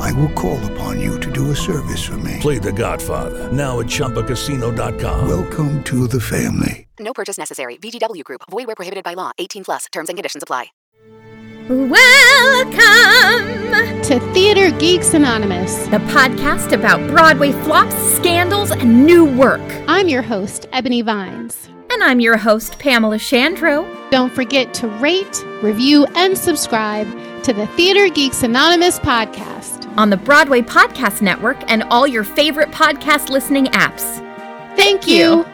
I will call upon you to do a service for me. Play The Godfather now at ChumbaCasino.com. Welcome to the family. No purchase necessary. VGW Group. Void where prohibited by law. 18 plus. Terms and conditions apply. Welcome to Theater Geeks Anonymous, the podcast about Broadway flops, scandals, and new work. I'm your host, Ebony Vines. And I'm your host, Pamela Shandro. Don't forget to rate, review, and subscribe to the Theater Geeks Anonymous podcast on the Broadway Podcast Network and all your favorite podcast listening apps. Thank you.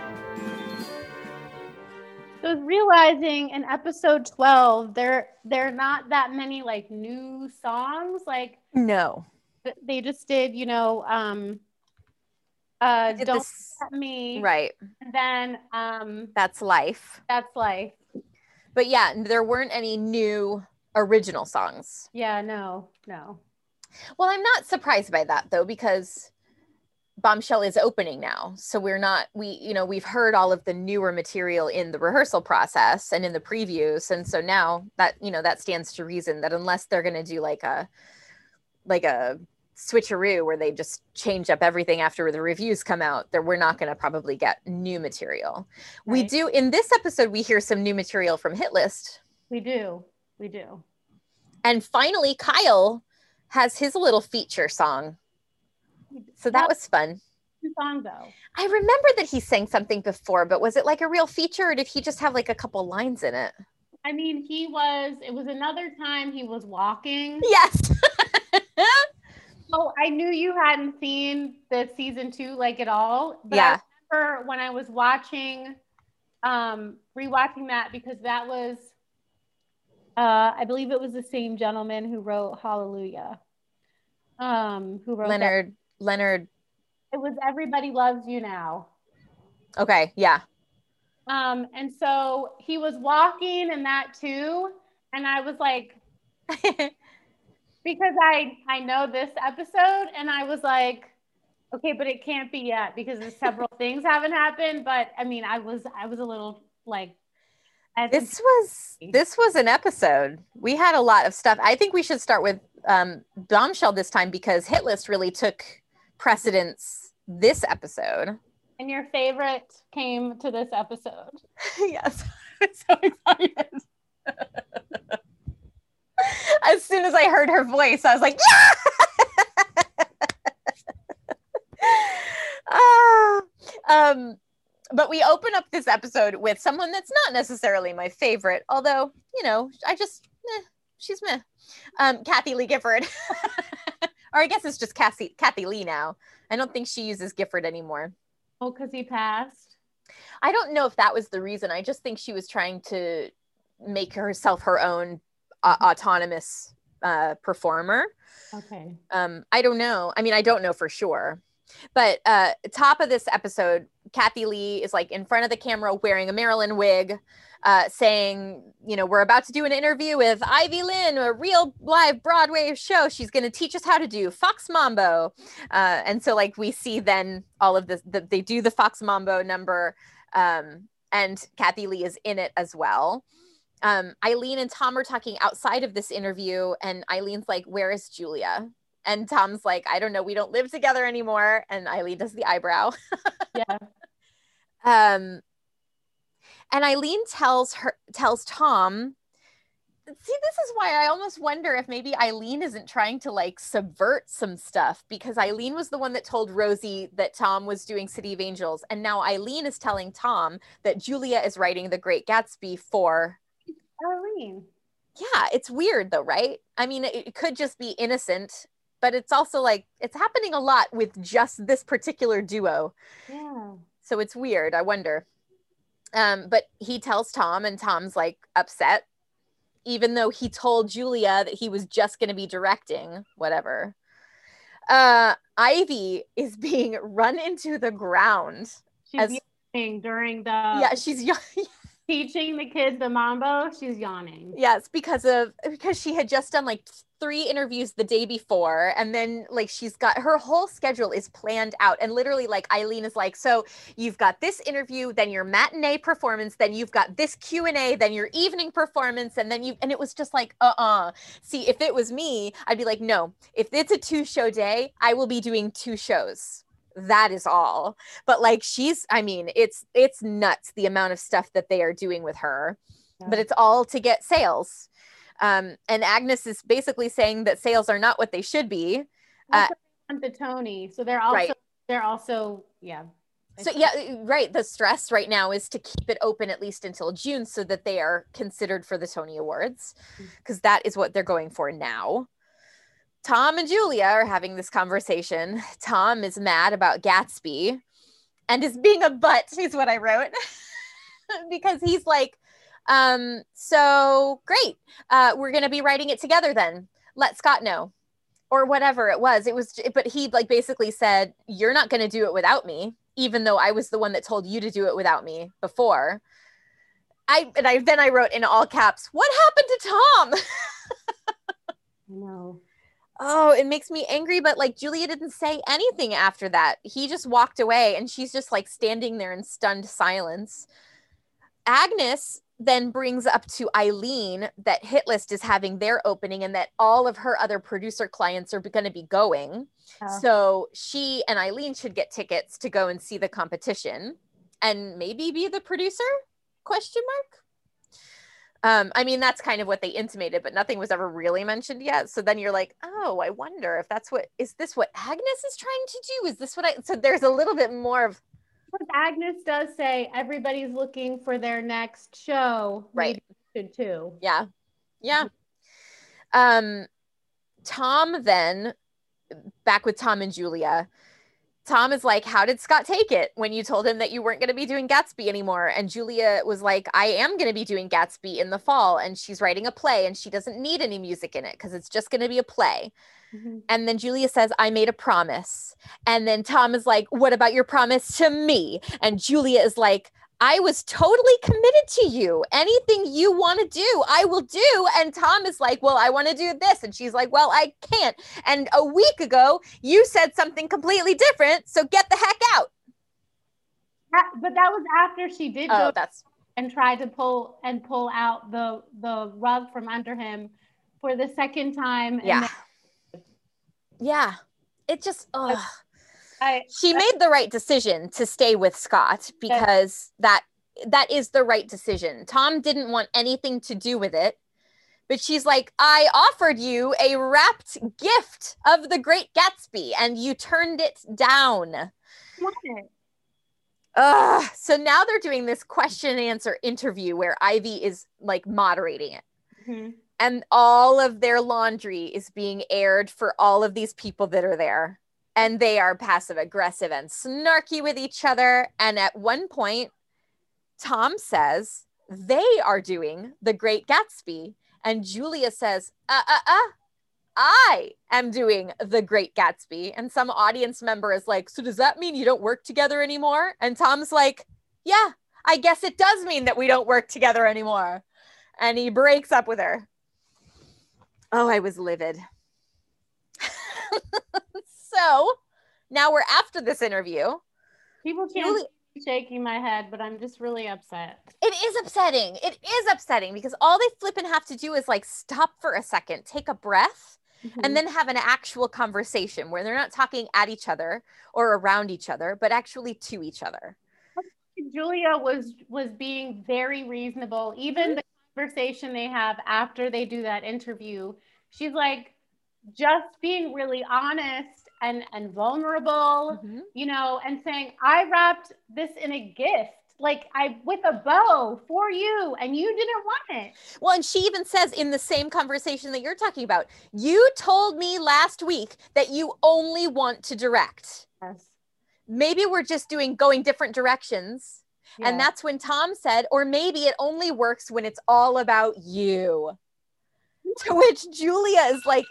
I was realizing in episode 12 there there are not that many like new songs like no. they just did you know um uh don't this, me. Right. And then um that's life. That's life. But yeah there weren't any new original songs. Yeah no no well i'm not surprised by that though because bombshell is opening now. So we're not we you know we've heard all of the newer material in the rehearsal process and in the previews. And so now that you know that stands to reason that unless they're going to do like a like a switcheroo where they just change up everything after the reviews come out that we're not going to probably get new material. Right. we do in this episode we hear some new material from hit list we do. We do. And finally kyle has his little feature song so that was fun. Song though. I remember that he sang something before, but was it like a real feature or did he just have like a couple lines in it? I mean, he was, it was another time he was walking. Yes. so I knew you hadn't seen the season two like at all. But yeah. I remember when I was watching, um, rewatching that because that was, uh, I believe it was the same gentleman who wrote Hallelujah. Um, who wrote Leonard. That. Leonard. It was Everybody Loves You Now. Okay, yeah. Um, and so he was walking in that too. And I was like, because I I know this episode, and I was like, okay, but it can't be yet because several things haven't happened. But I mean, I was I was a little like this was this was an episode. We had a lot of stuff. I think we should start with um, Bombshell this time because Hit List really took precedence this episode. And your favorite came to this episode. yes. I'm so excited. as soon as I heard her voice, I was like, yeah! ah, um, but we open up this episode with someone that's not necessarily my favorite, although, you know, I just, eh, she's meh. Um, Kathie Lee Gifford or I guess it's just Cassie, Kathie Lee now. I don't think she uses Gifford anymore. Oh, because he passed? I don't know if that was the reason. I just think she was trying to make herself her own uh, autonomous uh, performer. Okay. Um, I don't know. I mean, I don't know for sure. But uh, top of this episode, Kathie Lee is like in front of the camera wearing a Marilyn wig uh, saying, you know, we're about to do an interview with Ivy Lynn, a real live Broadway show. She's going to teach us how to do Fox Mambo. Uh, and so, like, we see then all of this, the, they do the Fox Mambo number, um, and Kathie Lee is in it as well. Um, Eileen and Tom are talking outside of this interview, and Eileen's like, Where is Julia? And Tom's like, I don't know, we don't live together anymore. And Eileen does the eyebrow. yeah. Um, and Eileen tells her tells Tom, see, this is why I almost wonder if maybe Eileen isn't trying to like subvert some stuff because Eileen was the one that told Rosie that Tom was doing City of Angels. And now Eileen is telling Tom that Julia is writing The Great Gatsby for Eileen. Yeah, it's weird though, right? I mean, it, it could just be innocent, but it's also like it's happening a lot with just this particular duo. Yeah. So it's weird. I wonder. Um, but he tells Tom, and Tom's like upset, even though he told Julia that he was just going to be directing, whatever. Uh, Ivy is being run into the ground. She's As- yawning during the yeah, she's young. teaching the kids the mambo. She's yawning. yes, because of because she had just done like three interviews the day before, and then like she's got her whole schedule is planned out, and literally like Eileen is like, so you've got this interview, then your matinee performance, then you've got this Q and A, then your evening performance, and then you and it was just like, uh uh See, if it was me, I'd be like, no, if it's a two show day, I will be doing two shows. That is all. But like she's, I mean, it's it's nuts the amount of stuff that they are doing with her. But it's all to get sales. Um, and Agnes is basically saying that sales are not what they should be. Want the Tony. So they're also Right. they're also yeah. So yeah, uh, right. The stress right now is to keep it open at least until June so that they are considered for the Tony Awards because that is what they're going for now. Tom and Julia are having this conversation. Tom is mad about Gatsby and is being a butt, is what I wrote. because he's like, um, so great. Uh, we're gonna be writing it together then. Let Scott know. Or whatever it was. It was but he like basically said, You're not gonna do it without me, even though I was the one that told you to do it without me before. I and I then I wrote in all caps, what happened to Tom? No. Oh, it makes me angry, but like Julia didn't say anything after that. He just walked away and she's just like standing there in stunned silence. Agnes then brings up to Eileen that Hitlist is having their opening and that all of her other producer clients are going to be going. Oh. So she and Eileen should get tickets to go and see the competition and maybe be the producer? Question mark. Um, I mean, that's kind of what they intimated, but nothing was ever really mentioned yet. So then you're like, oh, I wonder if that's what is this what Agnes is trying to do? Is this what I so there's a little bit more of But Agnes does say everybody's looking for their next show. Right. Should too. yeah. Yeah. Um Tom then back with Tom and Julia. Tom is like, How did Scott take it when you told him that you weren't going to be doing Gatsby anymore? And Julia was like, I am going to be doing Gatsby in the fall. And she's writing a play and she doesn't need any music in it because it's just going to be a play. Mm-hmm. And then Julia says, I made a promise. And then Tom is like, What about your promise to me? And Julia is like, I was totally committed to you. Anything you want to do, I will do. And Tom is like, Well, I want to do this. And she's like, Well, I can't. And a week ago, you said something completely different. So get the heck out. But that was after she did Oh, go that's and try to pull and pull out the the rug from under him for the second time. yeah. then Yeah. It just, ugh. I, she made the right decision to stay with Scott because that that is the right decision. Tom didn't want anything to do with it. But she's like, I offered you a wrapped gift of the Great Gatsby and you turned it down. it. Ugh. So now they're doing this question and answer interview where Ivy is like moderating it. Mhm. And all of their laundry is being aired for all of these people that are there. And they are passive aggressive and snarky with each other. And at one point, Tom says they are doing the Great Gatsby. And Julia says, uh, uh, uh, I am doing the Great Gatsby. And some audience member is like, So does that mean you don't work together anymore? And Tom's like, Yeah, I guess it does mean that we don't work together anymore. And he breaks up with her. Oh, I was livid. so now we're after this interview. People can't see shaking my head, but I'm just really upset. It is upsetting. It is upsetting because all they flip and have to do is like stop for a second, take a breath, Mm-hmm. and then have an actual conversation where they're not talking at each other or around each other, but actually to each other. Julia was was being very reasonable. Even the conversation they have after they do that interview, she's like just being really honest and and vulnerable, mm-hmm. you know, and saying, "I wrapped this in a gift, like I with a bow for you, and you didn't want it." Well, and she even says in the same conversation that you're talking about, you told me last week that you only want to direct. Yes. Maybe we're just doing going different directions. And that's when Tom said, or maybe it only works when it's all about you. To which Julia is like,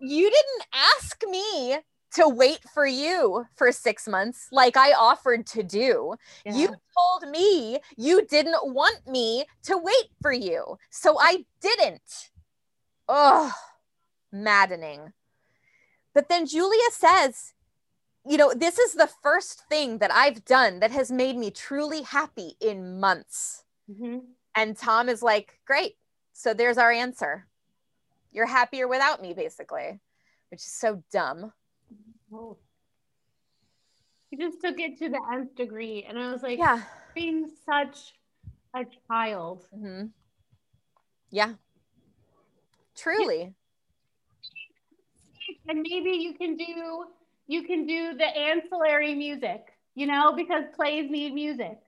You didn't ask me to wait for you for six months, like I offered to do. You told me you didn't want me to wait for you. So I didn't. Oh, maddening. But then Julia says, you know, this is the first thing that I've done that has made me truly happy in months. Mhm. And Tom is like, great. So there's our answer. You're happier without me, basically, which is so dumb. Oh. He just took it to the nth degree, and I was like, Yeah. being such a child. hmm Yeah. Truly. And maybe you can do you can do the ancillary music, you know, because plays need music.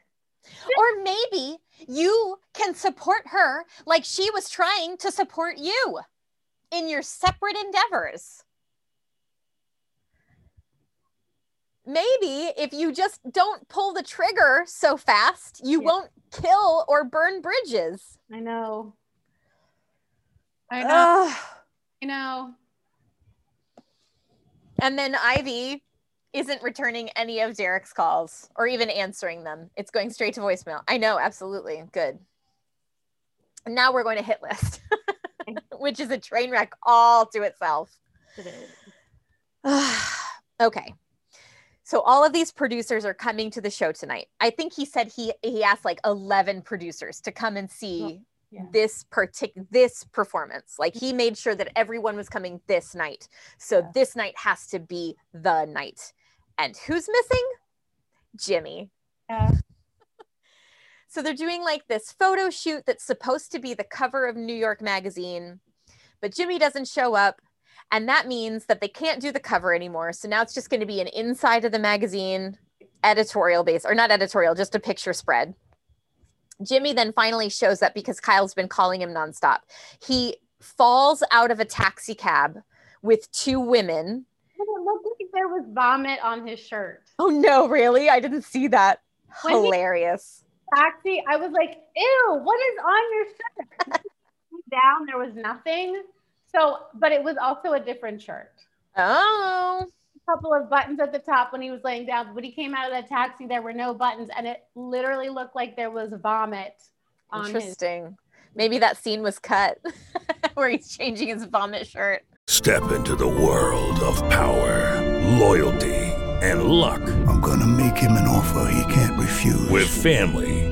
Or maybe you can support her like she was trying to support you in your separate endeavors. Maybe if you just don't pull the trigger so fast, you Yeah. won't kill or burn bridges. I know. I know. Ugh. I know. And then Ivy isn't returning any of Derek's calls or even answering them. It's going straight to voicemail. I know, absolutely. Good. And now we're going to hit list, which is a train wreck all to itself. It okay. So all of these producers are coming to the show tonight. I think he said he he asked like 11 producers to come and see yeah. this partic this performance. Like he made sure that everyone was coming this night. So Yeah. this night has to be the night. And who's missing? Jimmy. Yeah. Uh. So they're doing like this photo shoot that's supposed to be the cover of New York Magazine, but Jimmy doesn't show up. And that means that they can't do the cover anymore. So now it's just going to be an inside of the magazine editorial base, or not editorial, just a picture spread. Jimmy then finally shows up because Kyle's been calling him nonstop. He falls out of a taxi cab with two women. It looked like there was vomit on his shirt. Oh no, really? I didn't see that. When Hilarious. Taxi, I was like, ew, what is on your shirt? Down, there was nothing. So, but it was also a different shirt. Oh. A couple of buttons at the top when he was laying down. When he came out of the taxi, there were no buttons, and it literally looked like there was vomit on his. Interesting. Maybe that scene was cut where he's changing his vomit shirt. Step into the world of power, loyalty, and luck. I'm gonna make him an offer he can't refuse. With family,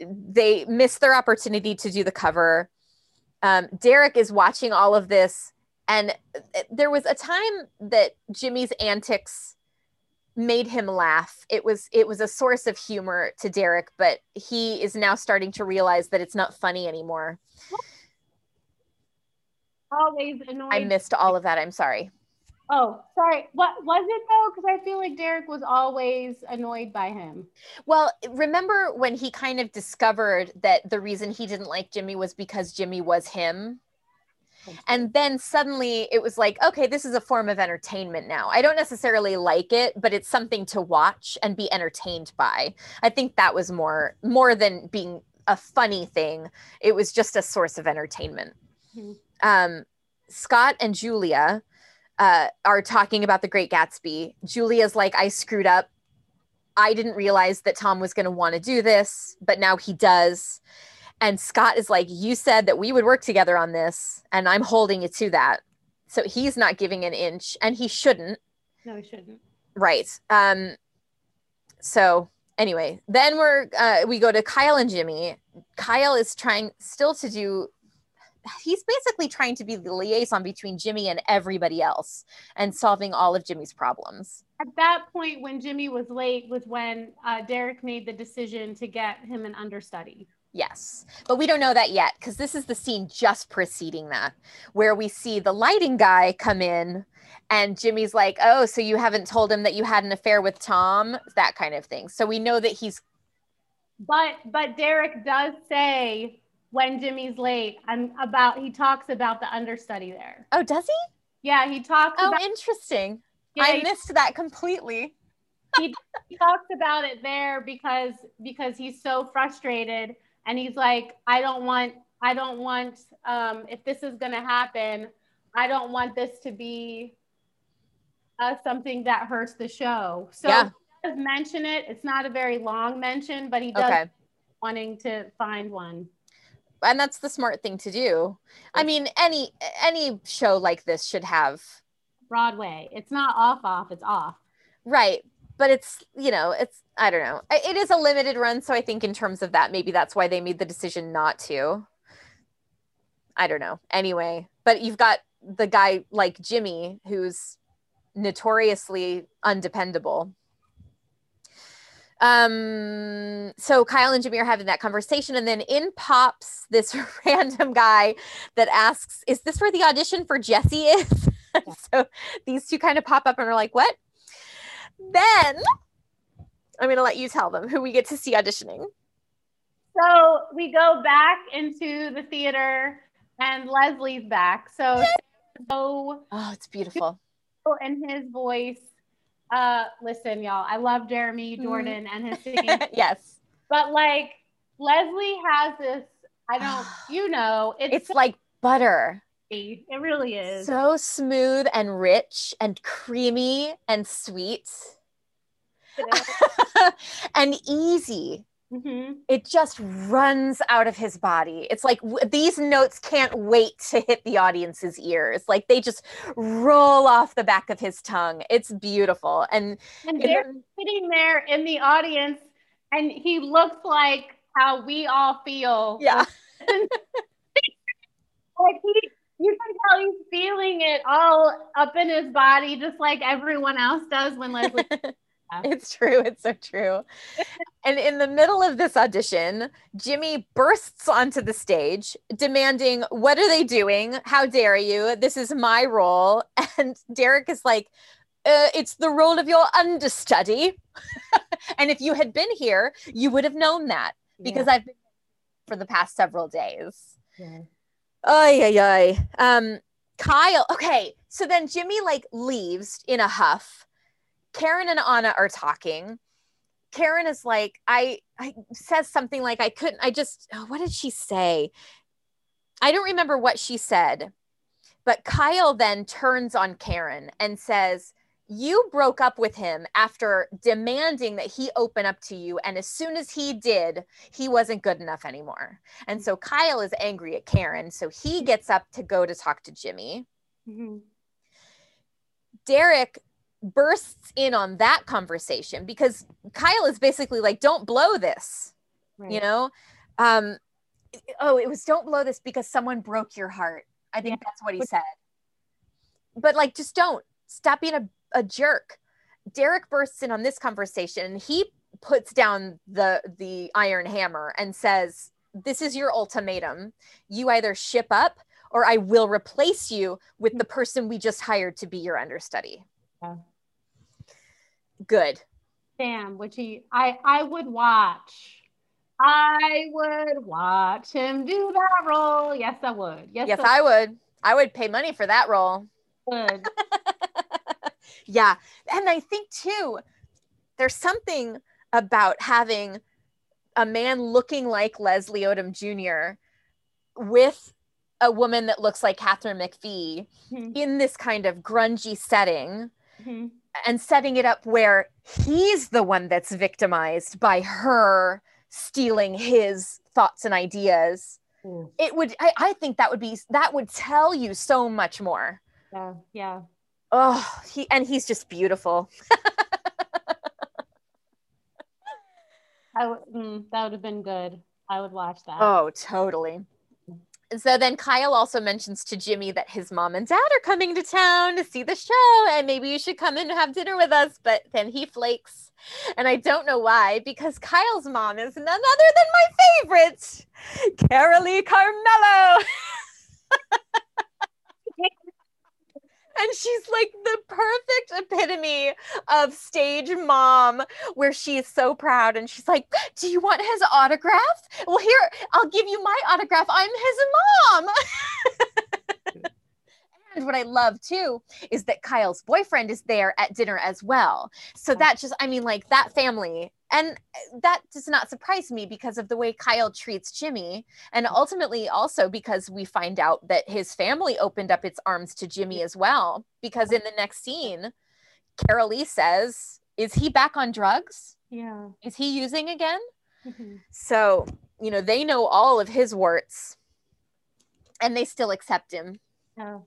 They missed their opportunity to do the cover. Um, Derek is watching all of this, and eh, there was a time that Jimmy's antics made him laugh. It was it was a source of humor to Derek, but he is now starting to realize that it's not funny anymore. Always annoyed. I missed all of that. I'm sorry. Oh, sorry. What was it though? Because I feel like Derek was always annoyed by him. Well, remember when he kind of discovered that the reason he didn't like Jimmy was because Jimmy was him? And then suddenly it was like, okay, this is a form of entertainment now. I don't necessarily like it, but it's something to watch and be entertained by. I think that was more more than being a funny thing. It was just a source of entertainment. Mhm. Um, Scott and Julia uh, are talking about the Great Gatsby. Julia's like, I screwed up. I didn't realize that Tom was going to want to do this, but now he does. And Scott is like, You said that we would work together on this, and I'm holding you to that. So he's not giving an inch, and he shouldn't. No, he shouldn't. Right. Um, so anyway, then we're uh, we go to Kyle and Jimmy. Kyle is trying still to do he's basically trying to be the liaison between Jimmy and everybody else and solving all of Jimmy's problems. At that point, when Jimmy was late, was when uh, Derek made the decision to get him an understudy. Yes. But we don't know that yet because this is the scene just preceding that, where we see the lighting guy come in and Jimmy's like, Oh, so you haven't told him that you had an affair with Tom? That kind of thing. So we know that he's But but Derek does say when Jimmy's late and about he talks about the understudy there. Oh, does he? Yeah, he talks Oh, about interesting. yeah, I he- missed that completely. he talks about it there because because he's so frustrated and he's like i don't want i don't want um if this is going to happen i don't want this to be uh, something that hurts the show so Yeah. he does mention it it's not a very long mention but he does Okay. wanting to find one And that's the smart thing to do. I mean, any any show like this should have broadway it's not off off it's off Right. But it's, you know, it's, I don't know. It is a limited run. So I think in terms of that, maybe that's why they made the decision not to. I don't know. Anyway, but you've got the guy like Jimmy who's notoriously undependable. Um, so Kyle and Jimmy are having that conversation, and then in pops this random guy that asks, Is this where the audition for Jesse is? so these two kind of pop up and are like, What? Then I'm going to let you tell them who we get to see auditioning. so we go back into the theater and leslie's back so so Oh, it's beautiful. and his voice. Uh, listen, y'all, I love Jeremy Jordan and his singing, yes. but like Leslie has this. I don't, you know, it's, It's like butter. it really is. So smooth and rich and creamy and sweet and easy. Mhm. It just runs out of his body. It's like w- these notes can't wait to hit the audience's ears. Like they just roll off the back of his tongue. It's beautiful. And And they're sitting there in the audience, and he looks like how we all feel. yeah, like he, you can tell he's feeling it all up in his body, just like everyone else does when Leslie. it's true. It's so true. And in the middle of this audition, Jimmy bursts onto the stage demanding, What are they doing? How dare you? This is my role. And Derek is like, uh, It's the role of your understudy. and if you had been here, you would have known that because I've been for the past several days. Ay, ay, ay. Um, Kyle. Okay. So then Jimmy like leaves in a huff. Karen and Anna are talking. Karen is like, I, I says something like, I couldn't, I just, oh, what did she say? I don't remember what she said, but Kyle then turns on Karen and says, You broke up with him after demanding that he open up to you. And as soon as he did, he wasn't good enough anymore. And so Kyle is angry at Karen. So he gets up to go to talk to Jimmy. Mhm. Derek bursts in on that conversation because Kyle is basically like, don't blow this, you know? Um, oh, it was don't blow this because someone broke your heart. I think Yeah. that's what he said. But like, just don't stop being a, a jerk. Derek bursts in on this conversation and he puts down the the iron hammer and says, This is your ultimatum. You either ship up or I will replace you with the person we just hired to be your understudy. Yeah. Good. Sam, which he, I, I would watch. I would watch him do that role. Yes, I would. Yes, Yes, I would. I would pay money for that role. would. yeah. And I think too, there's something about having a man looking like Leslie Odom Jr. with a woman that looks like Katharine McPhee Mhm. in this kind of grungy setting Mhm. And setting it up where he's the one that's victimized by her stealing his thoughts and ideas. Ooh. It would, I, I think that would be, that would tell you so much more. Yeah, yeah. Oh, he and he's just beautiful. I would, mm, that would have been good. I would watch that. Oh, totally. And so then Kyle also mentions to Jimmy that his mom and dad are coming to town to see the show and maybe you should come and have dinner with us. But then he flakes. And I don't know why, because Kyle's mom is none other than my favorite, Carolee Carmello. and she's like the perfect epitome of stage mom where she is so proud and she's like do you want his autograph? Well here i'll give you my autograph. I'm his mom. And what i love too is that kyle's boyfriend is there at dinner as well. So that just i mean like that family and that does not surprise me because of the way Kyle treats Jimmy. And ultimately, also because we find out that his family opened up its arms to Jimmy as well. Because in the next scene, Carolee says, Is he back on drugs? Yeah. Is he using again? Mhm. So, you know, they know all of his warts and they still accept him. Yeah.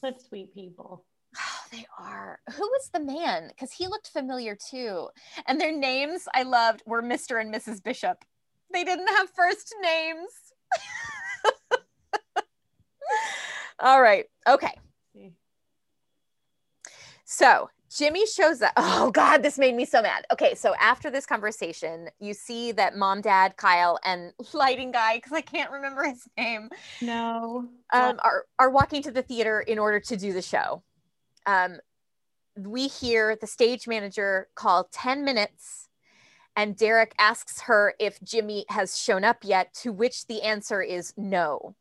Such sweet people. They are. Who was the man? Because he looked familiar too. And their names I loved were Mr. and Mrs. Bishop. They didn't have first names. All right. Okay. So Jimmy shows up. Oh God, this made me so mad. Okay, so after this conversation, you see that mom, dad, Kyle, and lighting guy, because I can't remember his name, No. um, are are walking to the theater in order to do the show. Um, we hear the stage manager call 10 minutes, and Derek asks her if Jimmy has shown up yet, to which the answer is no.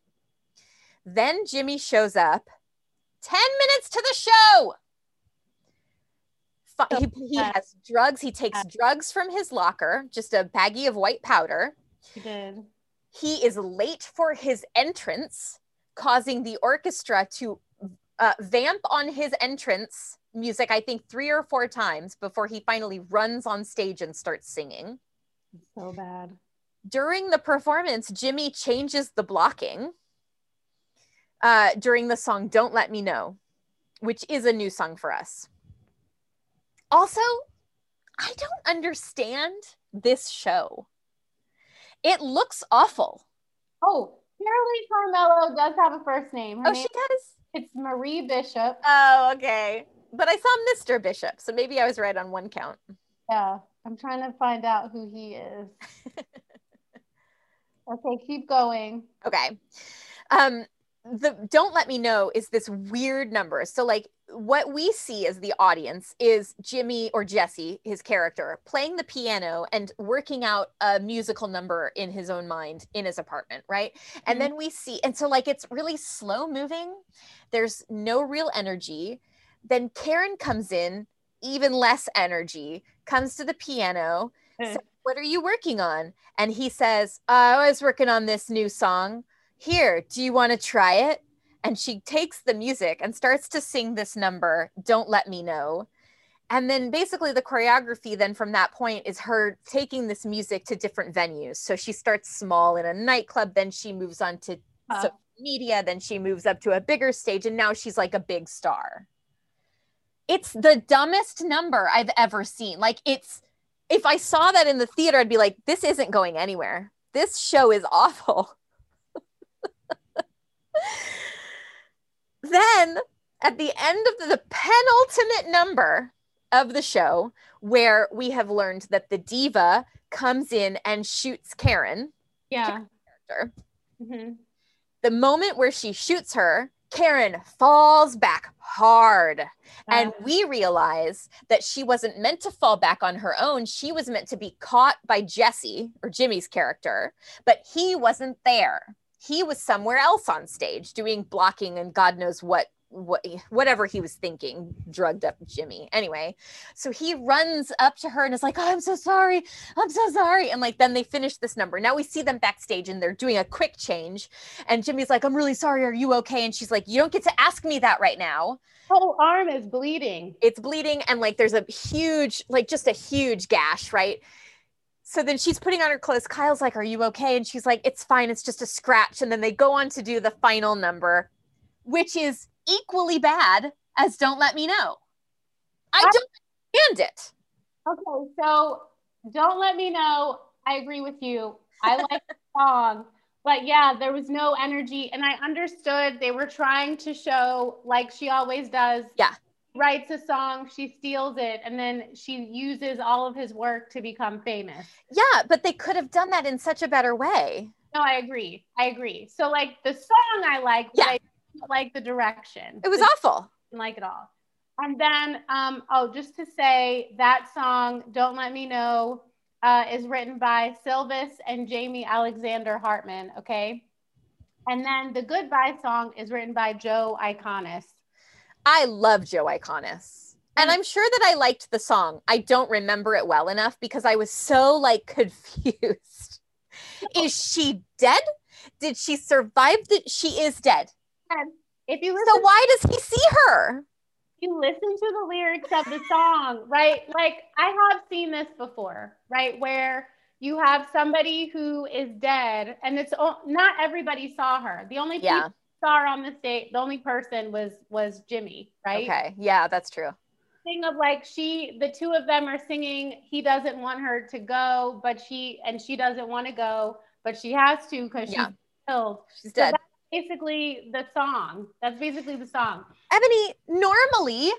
Then Jimmy shows up 10 minutes to the show. He, he has drugs. He takes drugs from his locker, just a baggie of white powder She did. he is late for his entrance, causing the orchestra to uh, vamp on his entrance music, I think three or four times before he finally runs on stage and starts singing. So bad. During the performance, Jimmy changes the blocking uh, during the song Don't Let Me Know, which is a new song for us. Also, I don't understand this show. It looks awful. Oh, Carolee Carmello does have a first name. Her Oh, name she does? It's Marie Bishop. Oh, okay. But I saw Mr. Bishop, so maybe I was right on one count. Yeah. I'm trying to find out who he is. okay, keep going. Okay. Um the don't let me know is this weird number. So like what we see as the audience is Jimmy or Jesse, his character, playing the piano and working out a musical number in his own mind in his apartment, right? And Mhm. then we see and so like it's really slow moving. There's no real energy. Then Karen comes in, even less energy, comes to the piano, Eh. So, what are you working on? And he says, I was working on this new song. Here, do you want to try it? And she takes the music and starts to sing this number, Don't Let Me Know. And then basically the choreography then from that point is her taking this music to different venues. So she starts small in a nightclub, then she moves on to Uh, social media, then she moves up to a bigger stage, and now she's like a big star. It's the dumbest number I've ever seen. Like it's if I saw that in the theater, I'd be like, this isn't going anywhere. This show is awful. Then at the end of the penultimate number of the show, where we have learned that the diva comes in and shoots Karen, yeah. character, Mhm. the moment where she shoots her, Karen falls back hard. And we realize that she wasn't meant to fall back on her own. She was meant to be caught by Jesse or Jimmy's character, but he wasn't there. He was somewhere else on stage doing blocking and God knows what. What, whatever he was thinking, drugged up Jimmy. Anyway, so he runs up to her and is like, oh, I'm so sorry. I'm so sorry. And like, then they finish this number. Now we see them backstage and they're doing a quick change. And Jimmy's like, I'm really sorry. Are you okay? And she's like, You don't get to ask me that right now. whole arm is bleeding. It's bleeding and like there's a huge, like just a huge gash, right? So then she's putting on her clothes. Kyle's like, Are you okay? And she's like, It's fine. It's just a scratch. And then they go on to do the final number, which is equally bad as Don't Let Me Know. I I- don't understand it. Okay, so don't let me know. I agree with you. I like the song, but yeah, there was no energy. And I understood they were trying to show, like she always does. Yeah. Writes a song, she steals it, and then she uses all of his work to become famous. Yeah, but they could have done that in such a better way. No, I agree. I agree. So like the song I like, but Yeah. I didn't like the direction. It was The- awful. didn't like it all. And then, um, oh, just to say that song, Don't Let Me Know, uh, is written by Sylvis and Jamie Alexander Hartman. Okay. And then the Goodbye song is written by Joe Iconis. I love Joe Iconis. And mm. I'm sure that I liked the song. I don't remember it well enough because I was so like confused. Is she dead? Did she survive? That she is dead. If you listen, So why does he see her? you listen to the lyrics of the song, right? Like I have seen this before, right? Where you have somebody who is dead, and it's not everybody saw her. The only Yeah. people saw her on the stage, the only person was was Jimmy, right? Okay. Yeah, that's true. Thing of like she, the two of them are singing. He doesn't want her to go, but she and she doesn't want to go, but she has to because Yeah. she's killed. She's So dead. that's basically the song. That's basically the song. Ebony, normally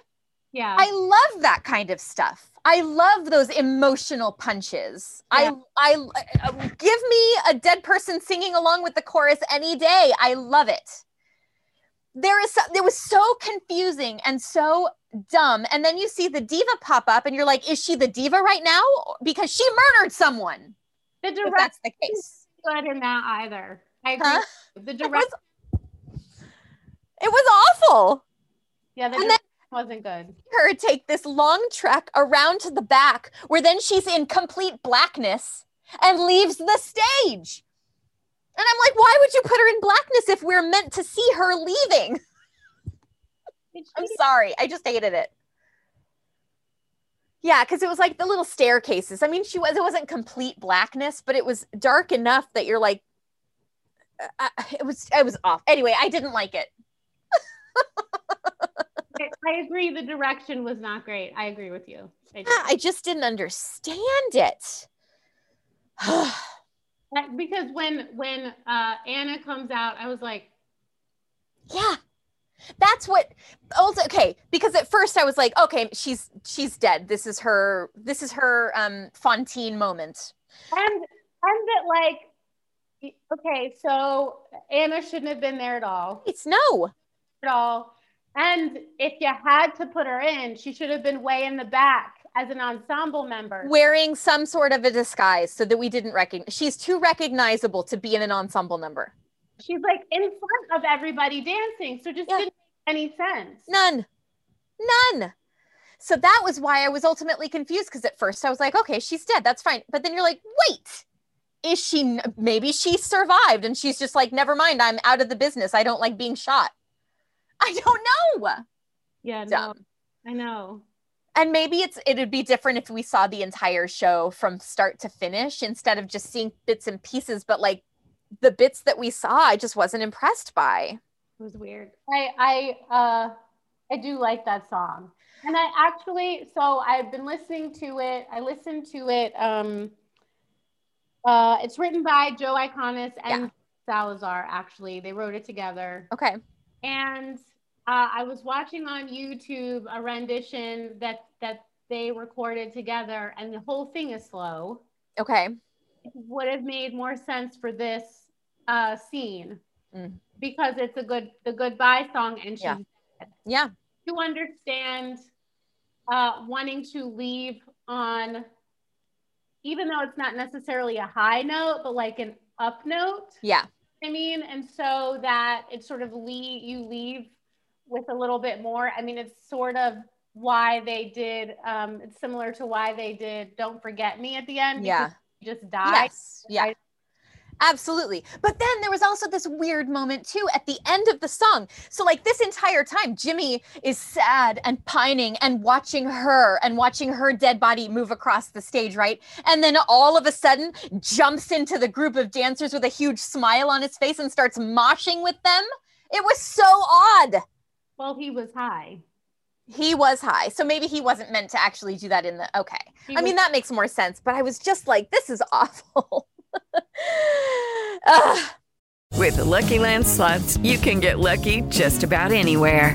Yeah. I love that kind of stuff. I love those emotional punches. Yeah. I I uh, give me a dead person singing along with the chorus any day. I love it. There is it was so confusing and so dumb. And then you see the diva pop up and you're like, is she the diva right now? Because she murdered someone. the If direct that's the case. good in that either. I agree. Huh? The It was, it was awful. yeah, the and direct wasn't good. her take this long trek around to the back where then she's in complete blackness and leaves the stage. And I'm like, why would you put her in blackness if we're meant to see her leaving? I'm sorry. I just hated it. Yeah, because it was like the little staircases. I mean, she was, it wasn't complete blackness, but it was dark enough that you're like, uh, uh, it was, it was off. Anyway, I didn't like it. I- I agree. The direction was not great. I agree with you. I. Yeah, I just didn't understand it. Because when when uh, Anna comes out, I was like, Yeah. That's what also okay, because at first I was like, okay, she's she's dead. This is her this is her um Fantine moment. and and that like, okay, so Anna shouldn't have been there at all. It's no. At all. And if you had to put her in, she should have been way in the back as an ensemble member. Wearing some sort of a disguise so that we didn't recognize she's too recognizable to be in an ensemble number. She's like in front of everybody dancing, so just Yeah. didn't make any sense. None. None. So that was why I was ultimately confused because at first I was like, okay, she's dead. That's fine. But then you're like, wait, is she, maybe she survived and she's just like, never mind, I'm out of the business. I don't like being shot. I don't know. Yeah, no, I know. And maybe it's it'd be different if we saw the entire show from start to finish instead of just seeing bits and pieces. But like the bits that we saw, I just wasn't impressed by. It was weird. I I uh I do like that song. And I actually so I've been listening to it. I listened to it um uh it's written by Joe Iconis and Yeah. Salazar actually. They wrote it together. Okay. And uh, I was watching on YouTube a rendition that that they recorded together and the whole thing is slow. Okay. It would have made more sense for this uh scene Mm. because it's a good the goodbye song and she's Yeah. Yeah. to understand uh, wanting to leave on, even though it's not necessarily a high note, but like an up note. Yeah. I mean, and so that it sort of leave you leave with a little bit more. I mean, it's sort of why they did. Um, it's similar to why they did "Don't Forget Me" at the end. Yeah. just died. Yes. Yeah. I- Absolutely. But then there was also this weird moment too at the end of the song. So, like, this entire time, Jimmy is sad and pining and watching her and watching her dead body move across the stage, right? And then all of a sudden jumps into the group of dancers with a huge smile on his face and starts moshing with them. It was so odd. Well, he was high. He was high. So maybe he wasn't meant to actually do that in the. Okay. He I mean, that makes more sense, but I was just like, this is awful. With the Lucky Land slots, you can get lucky just about anywhere.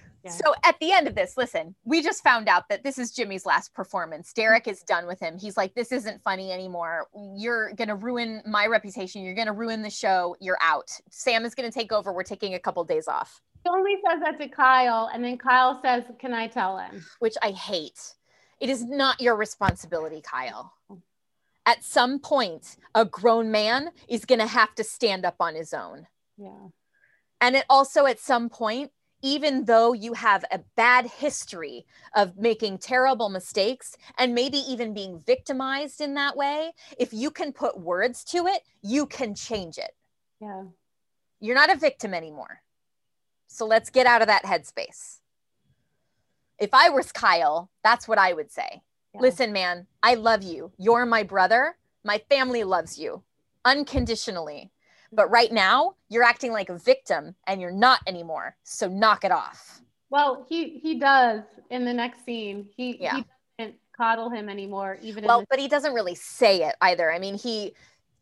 Yeah. So at the end of this, listen, we just found out that this is Jimmy's last performance. Derek is done with him. He's like, this isn't funny anymore. You're going to ruin my reputation. You're going to ruin the show. You're out. Sam is going to take over. We're taking a couple days off, He only says that to Kyle, and then Kyle says, "Can I tell him?" which I hate. It is not your responsibility, Kyle. At some point, a grown man is going to have to stand up on his own. Yeah. And it also, at some point, even though you have a bad history of making terrible mistakes and maybe even being victimized in that way, if you can put words to it, you can change it. Yeah. You're not a victim anymore. So let's get out of that headspace. If I was Kyle, that's what I would say. Yeah. Listen, man, I love you. You're my brother. My family loves you unconditionally. But right now, you're acting like a victim and you're not anymore. So knock it off. Well, he he does in the next scene. He Yeah. he doesn't coddle him anymore, even Well, in but he doesn't really say it either. I mean, he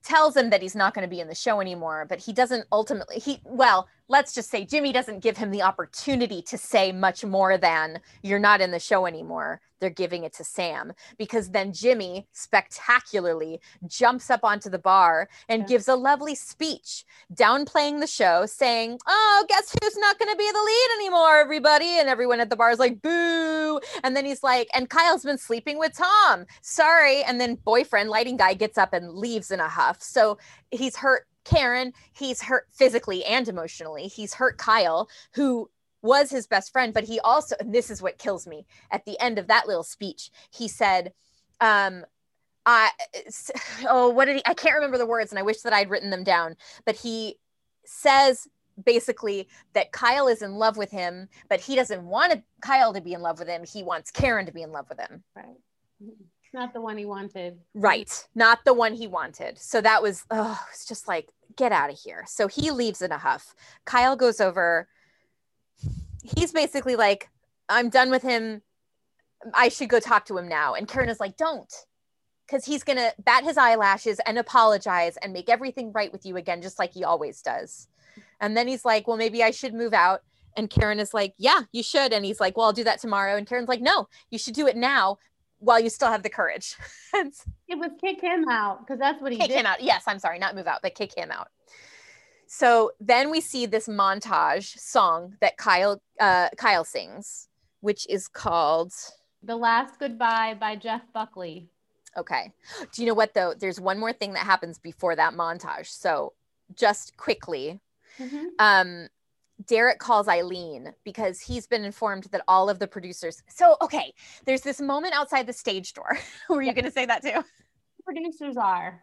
tells him that he's not going to be in the show anymore, but he doesn't ultimately he well, let's just say Jimmy doesn't give him the opportunity to say much more than you're not in the show anymore. They're giving it to Sam because then Jimmy spectacularly jumps up onto the bar and Yeah. gives a lovely speech downplaying the show saying, "Oh, guess who's not going to be the lead anymore, everybody?" And everyone at the bar is like, "Boo." And then he's like, "And Kyle's been sleeping with Tom. Sorry." And then boyfriend lighting guy gets up and leaves in a huff. So he's hurt Karen, he's hurt physically and emotionally. He's hurt Kyle, who was his best friend, but he also, and this is what kills me at the end of that little speech, he said, um, I, oh, what did he, I can't remember the words and I wish that I'd written them down, but he says basically that Kyle is in love with him, but he doesn't want Kyle to be in love with him. He wants Karen to be in love with him. right. Not the one he wanted. Right. Not the one he wanted. So that was, oh, it's just like, get out of here. So he leaves in a huff. Kyle goes over. He's basically like, I'm done with him. I should go talk to him now. And Karen is like, don't. Because he's going to bat his eyelashes and apologize and make everything right with you again, just like he always does. And then he's like, well, maybe I should move out. And Karen is like, yeah, you should. And he's like, well, I'll do that tomorrow. And Karen's like, no, you should do it now while you still have the courage. It was kick him out because that's what he kick did. him out. Yes, I'm sorry, not move out, but kick him out. So then we see this montage song that Kyle uh, Kyle sings, which is called The Last Goodbye by Jeff Buckley. Okay. Do you know what though? There's one more thing that happens before that montage. So just quickly, Mhm. um, Derek calls Eileen because he's been informed that all of the producers. So okay, there's this moment outside the stage door. Were you going to say that too? Producers are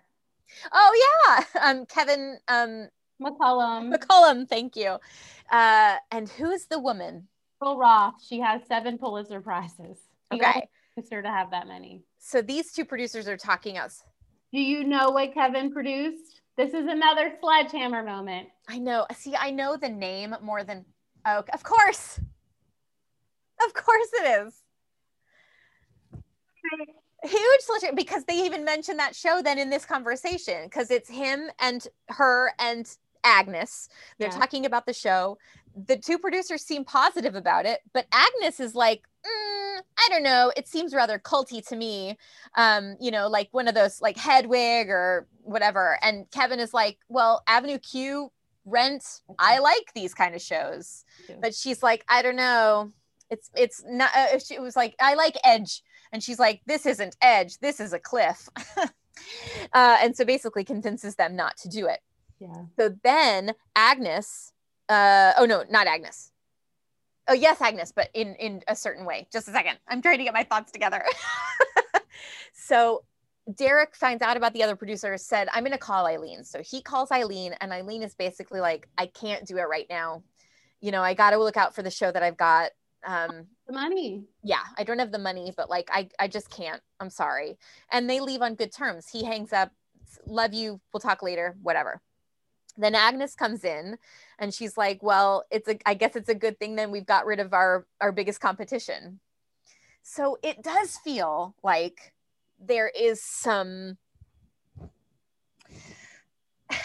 Oh yeah, um, Kevin um, McCullum, McCollum. Thank you. Uh, and who is the woman? Daryl Roth. She has seven Pulitzer prizes. The Okay. producer to have that many. So these two producers are talking us. Do you know what Kevin produced? This is another sledgehammer moment. I know. See, I know the name more than. Oh, of course. Of course it is. Huge selection because they even mentioned that show then in this conversation because it's him and her and Agnes. They're Yeah. talking about the show. The two producers seem positive about it, but Agnes is like, "Mm, I don't know. It seems rather culty to me. Um, you know, like one of those like Hedwig or whatever. And Kevin is like, well, Avenue Q, Rent. I like these kind of shows, but she's like, I don't know. It's it's not. Uh, she was like, I like Edge, and she's like, this isn't Edge. This is a cliff. uh, and so basically convinces them not to do it. Yeah. So then Agnes, uh, oh no, not Agnes. Oh yes, Agnes, but in in a certain way. Just a second, I'm trying to get my thoughts together. so Derek finds out about the other producer. Said, "I'm going to call Eileen." So he calls Eileen, and Eileen is basically like, "I can't do it right now. you know, I got to look out for the show that I've got. Um, The money. yeah, I don't have the money, but like I, I just can't. I'm sorry. And they leave on good terms. He hangs up, love you, we'll talk later, whatever. Then Agnes comes in and she's like, Well, it's a I guess it's a good thing then we've got rid of our our biggest competition. So it does feel like there is some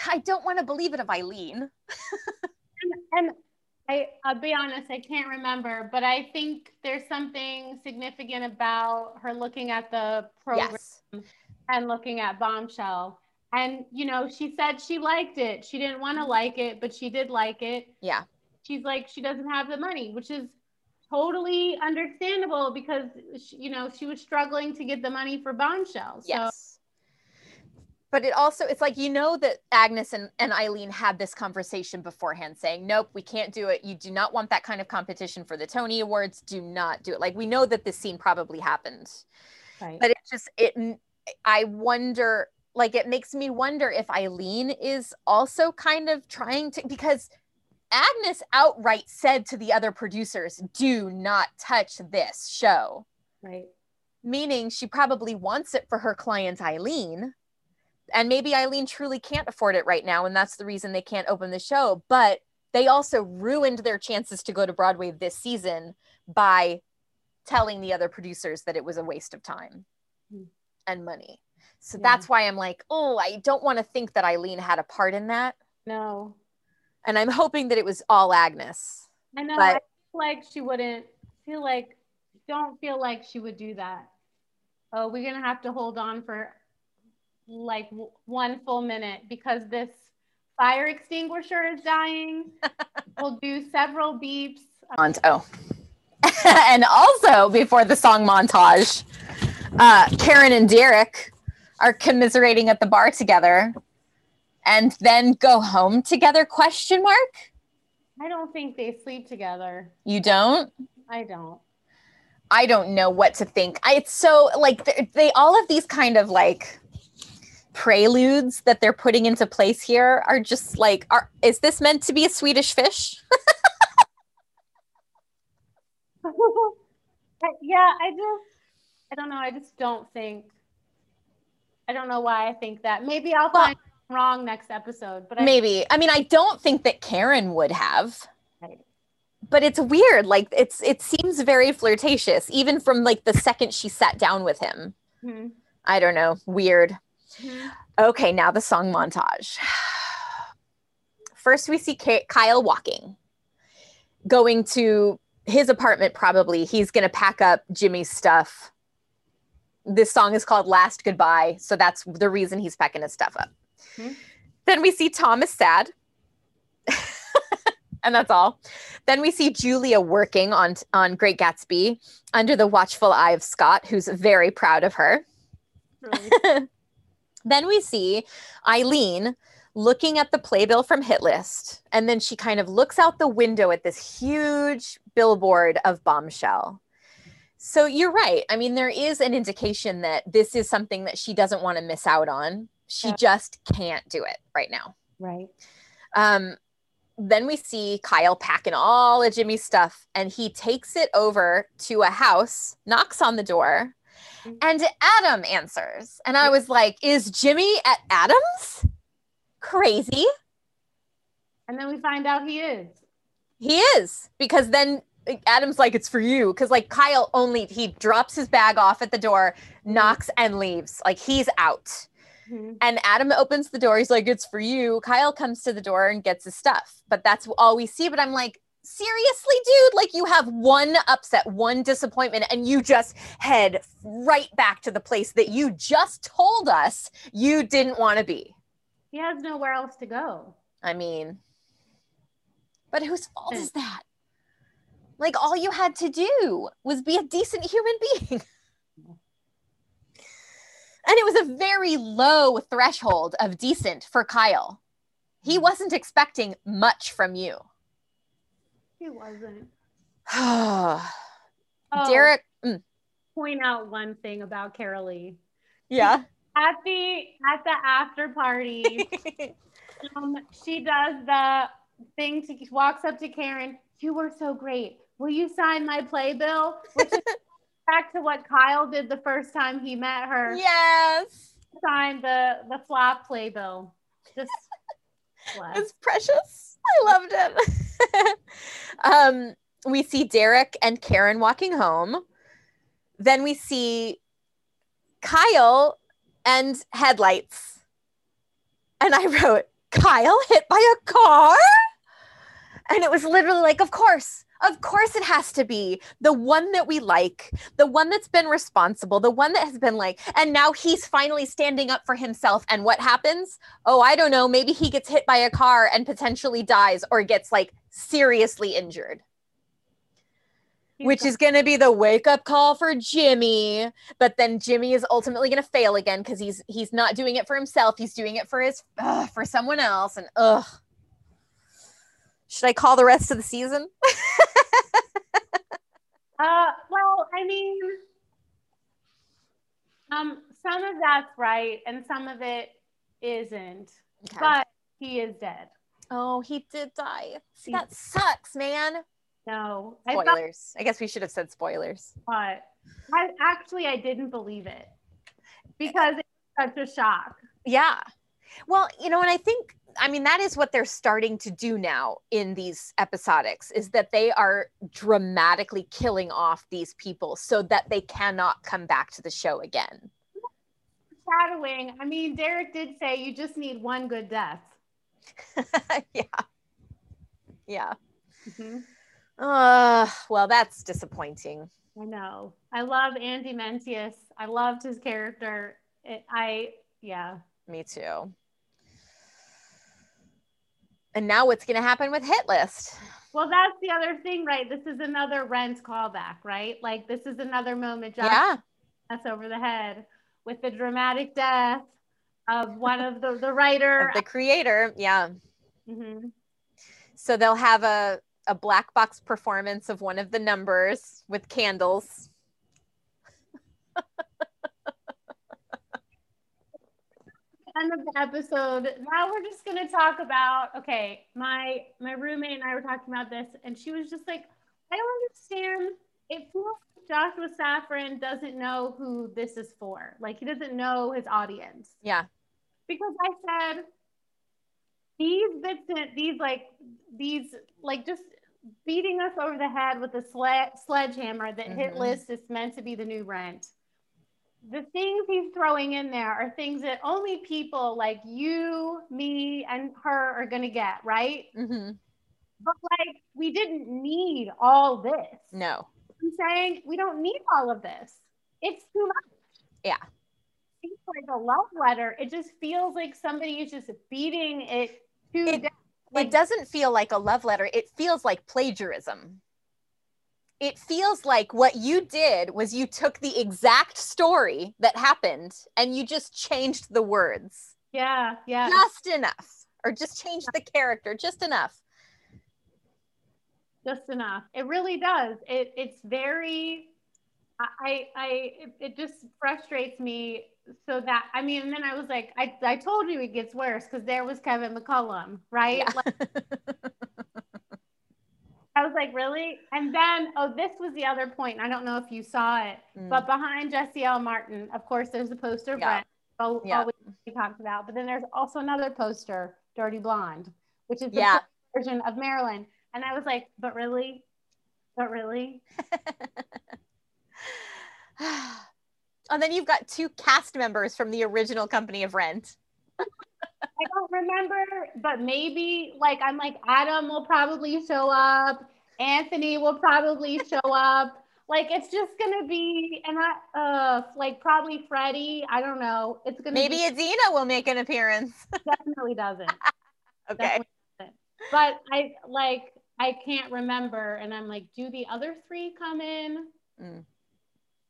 I don't want to believe it of Eileen. And I, I'll be honest, I can't remember, but I think there's something significant about her looking at the program Yes. and looking at Bombshell. And, you know, she said she liked it. She didn't want to like it, but she did like it. Yeah. She's like, she doesn't have the money, which is totally understandable because, she, you know, she was struggling to get the money for Bombshell. So, Yes. But it also, it's like, you know, that Agnes and, and Eileen had this conversation beforehand saying, nope, we can't do it. You do not want that kind of competition for the Tony Awards. Do not do it. Like, we know that this scene probably happened, right. but it just, it, I wonder, like, it makes me wonder if Eileen is also kind of trying to, because Agnes outright said to the other producers, do not touch this show right. meaning she probably wants it for her client Eileen. And maybe Eileen truly can't afford it right now. And that's the reason they can't open the show. But they also ruined their chances to go to Broadway this season by telling the other producers that it was a waste of time Hmm. and money. So Yeah. that's why I'm like, oh, I don't want to think that Eileen had a part in that. No, And I'm hoping that it was all Agnes. I know. But- I feel like she wouldn't feel like, don't feel like she would do that. Oh, we're going to have to hold on for like w- one full minute because this fire extinguisher is dying. we'll do several beeps. Mont- oh. and also before the song montage, uh, Karen and Derek are commiserating at the bar together and then go home together question mark I don't think they sleep together. you don't I don't. i don't know what to think I, it's so like they, they all of these kind of like preludes that they're putting into place here are just like are is this meant to be a swedish fish yeah, I just, I don't know. I just don't think, I don't know why I think that. Maybe I'll Well- find wrong next episode, but I, maybe. I mean i don't think that karen would have. Right. but it's weird. Like it's it seems very flirtatious even from like the second she sat down with him. Mhm. i don't know. Weird. Mhm. okay now the song montage. First we see Ka- kyle walking going to his apartment probably. He's going to pack up jimmy's stuff this song is called last goodbye so that's the reason he's packing his stuff up Mhm. then we see thomas sad and that's all then we see julia working on on great gatsby under the watchful eye of scott who's very proud of her Really. then we see Eileen looking at the playbill from Hit List, and then she kind of looks out the window at this huge billboard of Bombshell. So you're right. I mean, there is an indication that this is something that she doesn't want to miss out on. She Yeah. just can't do it right now. right. Um, then we see Kyle packing all of Jimmy's stuff and he takes it over to a house, knocks on the door, and Adam answers. And I was like, Is Jimmy at Adam's? Crazy. And then we find out he is. He is because then Adam's like, It's for you. Because like Kyle only, he drops his bag off at the door, knocks and leaves. Like he's out. Mhm. And Adam opens the door. He's like, It's for you. Kyle comes to the door and gets his stuff. But that's all we see. But I'm like, Seriously, dude? Like, you have one upset, one disappointment, and you just head right back to the place that you just told us you didn't want to be. He has nowhere else to go. I mean, but whose fault is that? Like, all you had to do was be a decent human being. And it was a very low threshold of decent for Kyle. He wasn't expecting much from you. He wasn't. Derek, Oh, mm, point out one thing about Carolee. yeah. At the at the after party, um, she does the thing to walks up to Karen. You were so great. Will you sign my playbill? Which is back to what Kyle did the first time he met her. Yes. Signed the the flop playbill. Just. It's precious. I loved it. um, we see Derek and Karen walking home. Then we see Kyle and headlights. And I wrote, Kyle hit by a car? And it was literally like, of course, of course it has to be the one that we like, the one that's been responsible, the one that has been like, and now he's finally standing up for himself. And what happens? Oh, I don't know. Maybe he gets hit by a car and potentially dies or gets like seriously injured which is going to be the wake up call for Jimmy. But then Jimmy is ultimately going to fail again because he's he's not doing it for himself. He's doing it for his uh, for someone else. And ugh, should I call the rest of the season? Uh, well, I mean, um, some of that's right, and some of it isn't. Okay. But he is dead. oh, he did die. See, that sucks, man. No, I thought, Spoilers. I guess we should have said spoilers. but I actually I didn't believe it because it was such a shock. Yeah. Well, you know, and I think, I mean, that is what they're starting to do now in these episodics is that they are dramatically killing off these people so that they cannot come back to the show again. Shadowing. I mean, Derek did say you just need one good death. yeah. Yeah. Mhm. Uh, well, that's disappointing. I know. I love Andy Mientus. I loved his character. It, I yeah. Me too. And now what's going to happen with Hit List? Well, that's the other thing, right? This is another Rent callback, right? Like this is another moment Josh Yeah. us over the head with the dramatic death of one of the the writer. The creator. Yeah. Mhm. So they'll have a, a black box performance of one of the numbers with candles. End of the episode. Now we're just gonna talk about. Okay, my my roommate and I were talking about this, and she was just like, I don't understand. It feels like Joshua Safran doesn't know who this is for. Like he doesn't know his audience. Yeah. because I said these bits, these like these like just beating us over the head with a sled, sledgehammer that hit Mhm. list is meant to be the new rent. The things he's throwing in there are things that only people like you, me, and her are gonna get, right? hmm But like we didn't need all this. No. I'm saying we don't need all of this. It's too much. Yeah. It's like a love letter. It just feels like somebody is just beating it to It- death. Like, it doesn't feel like a love letter. It feels like plagiarism. It feels like what you did was you took the exact story that happened and you just changed the words yeah, yeah. just enough, or just changed the character just enough. just enough. It really does. It it's very I I it, just frustrates me so that I mean and then I was like I, I told you it gets worse because there was Kevin McCollum, right? Yeah. Like, I was like, really? And then oh this was the other point. I don't know if you saw it, Mm. but behind Jesse L. Martin, of course, there's a poster Yeah. Brent. all- Yeah. all we talked about, but then there's also another poster, Dirty Blonde, which is the Yeah. version of Marilyn. And I was like, but really? But really? and then you've got two cast members from the original company of Rent. I don't remember, but maybe like I'm like Adam will probably show up, Anthony will probably show up. Like it's just gonna be and I uh like probably Fredi. I don't know. It's gonna Maybe be, Idina will make an appearance. definitely doesn't. Okay. Definitely doesn't. But I like I can't remember, and I'm like, do the other three come in Mm.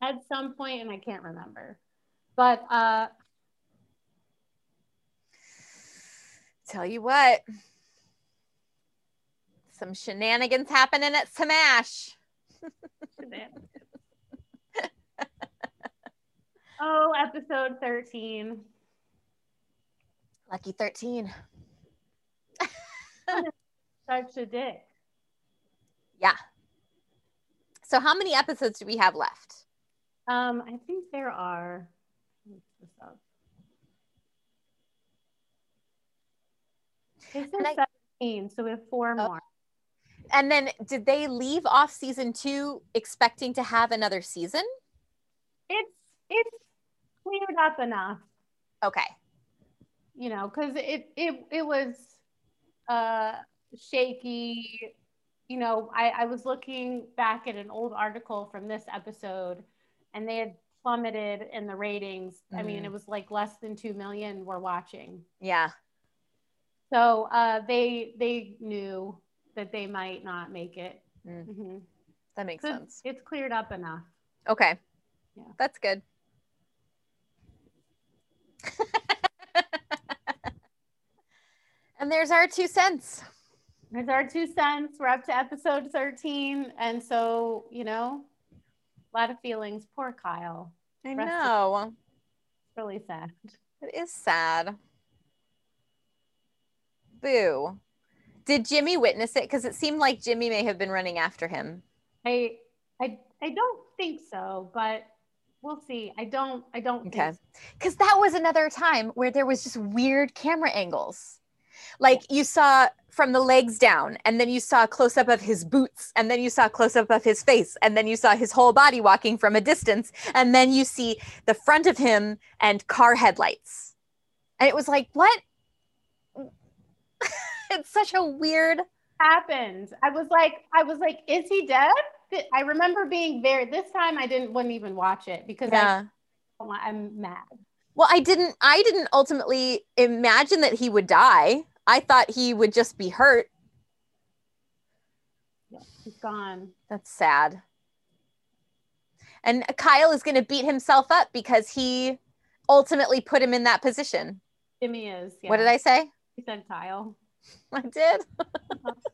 at some point? And I can't remember. But uh Tell you what, some shenanigans happening at Smash. oh, episode 13. Lucky 13. such a dick. Yeah. So how many episodes do we have left? Um, I think there are. let me look this up. It And says I- 17, so we have four Oh. more. And then did they leave off season two expecting to have another season? It's it's cleared up enough, Okay. you know, because it it it was uh shaky. You know, I, I was looking back at an old article from this episode and they had plummeted in the ratings. I mean, Mm. it was like less than two million were watching. Yeah. So uh, they they knew that they might not make it. Mm. Mhm. That makes So sense. it's cleared up enough. Okay. Yeah. That's good. and there's our two cents. There's our two cents. We're up to episode 13. And so, you know, a lot of feelings. Poor Kyle. I Rest know. It's really sad. It is sad. Boo. Did Jimmy witness it? Because it seemed like Jimmy may have been running after him. I I I don't think so, but we'll see. I don't I don't Okay. think so. Because that was another time where there was just weird camera angles. Like you saw from the legs down, and then you saw a close up of his boots, and then you saw a close up of his face, and then you saw his whole body walking from a distance, and then you see the front of him and car headlights. And it was like, what? It's such a weird. happened. I was like, I was like, is he dead? I remember being very. This time, I didn't wouldn't even watch it because Yeah. I, I'm mad. Well, I didn't. I didn't ultimately imagine that he would die. I thought he would just be hurt. Yeah, he's gone. That's sad. And Kyle is going to beat himself up because he ultimately put him in that position. Jimmy is. What did. I say? He said Kyle. I did.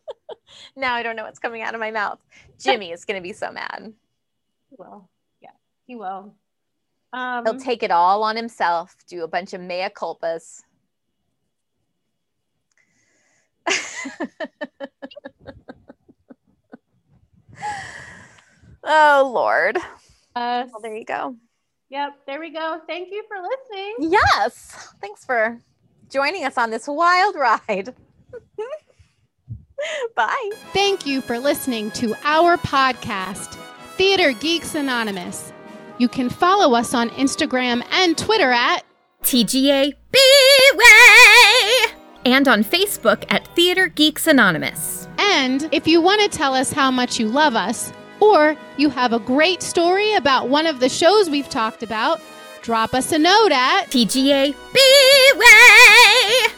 now I don't know what's coming out of my mouth. Jimmy is going to be so mad. He will. Yeah, he will. Um, He'll take it all on himself, do a bunch of mea culpas. oh, Lord. uh, Well, there you go. Yep, there we go. Thank you for listening. Yes. Thanks for joining us on this wild ride. Bye. Thank you for listening to our podcast, Theater Geeks Anonymous. You can follow us on Instagram and Twitter at TGA B-Way! And on Facebook at Theater Geeks Anonymous. And if you want to tell us how much you love us, or you have a great story about one of the shows we've talked about, drop us a note at TGA B-Way!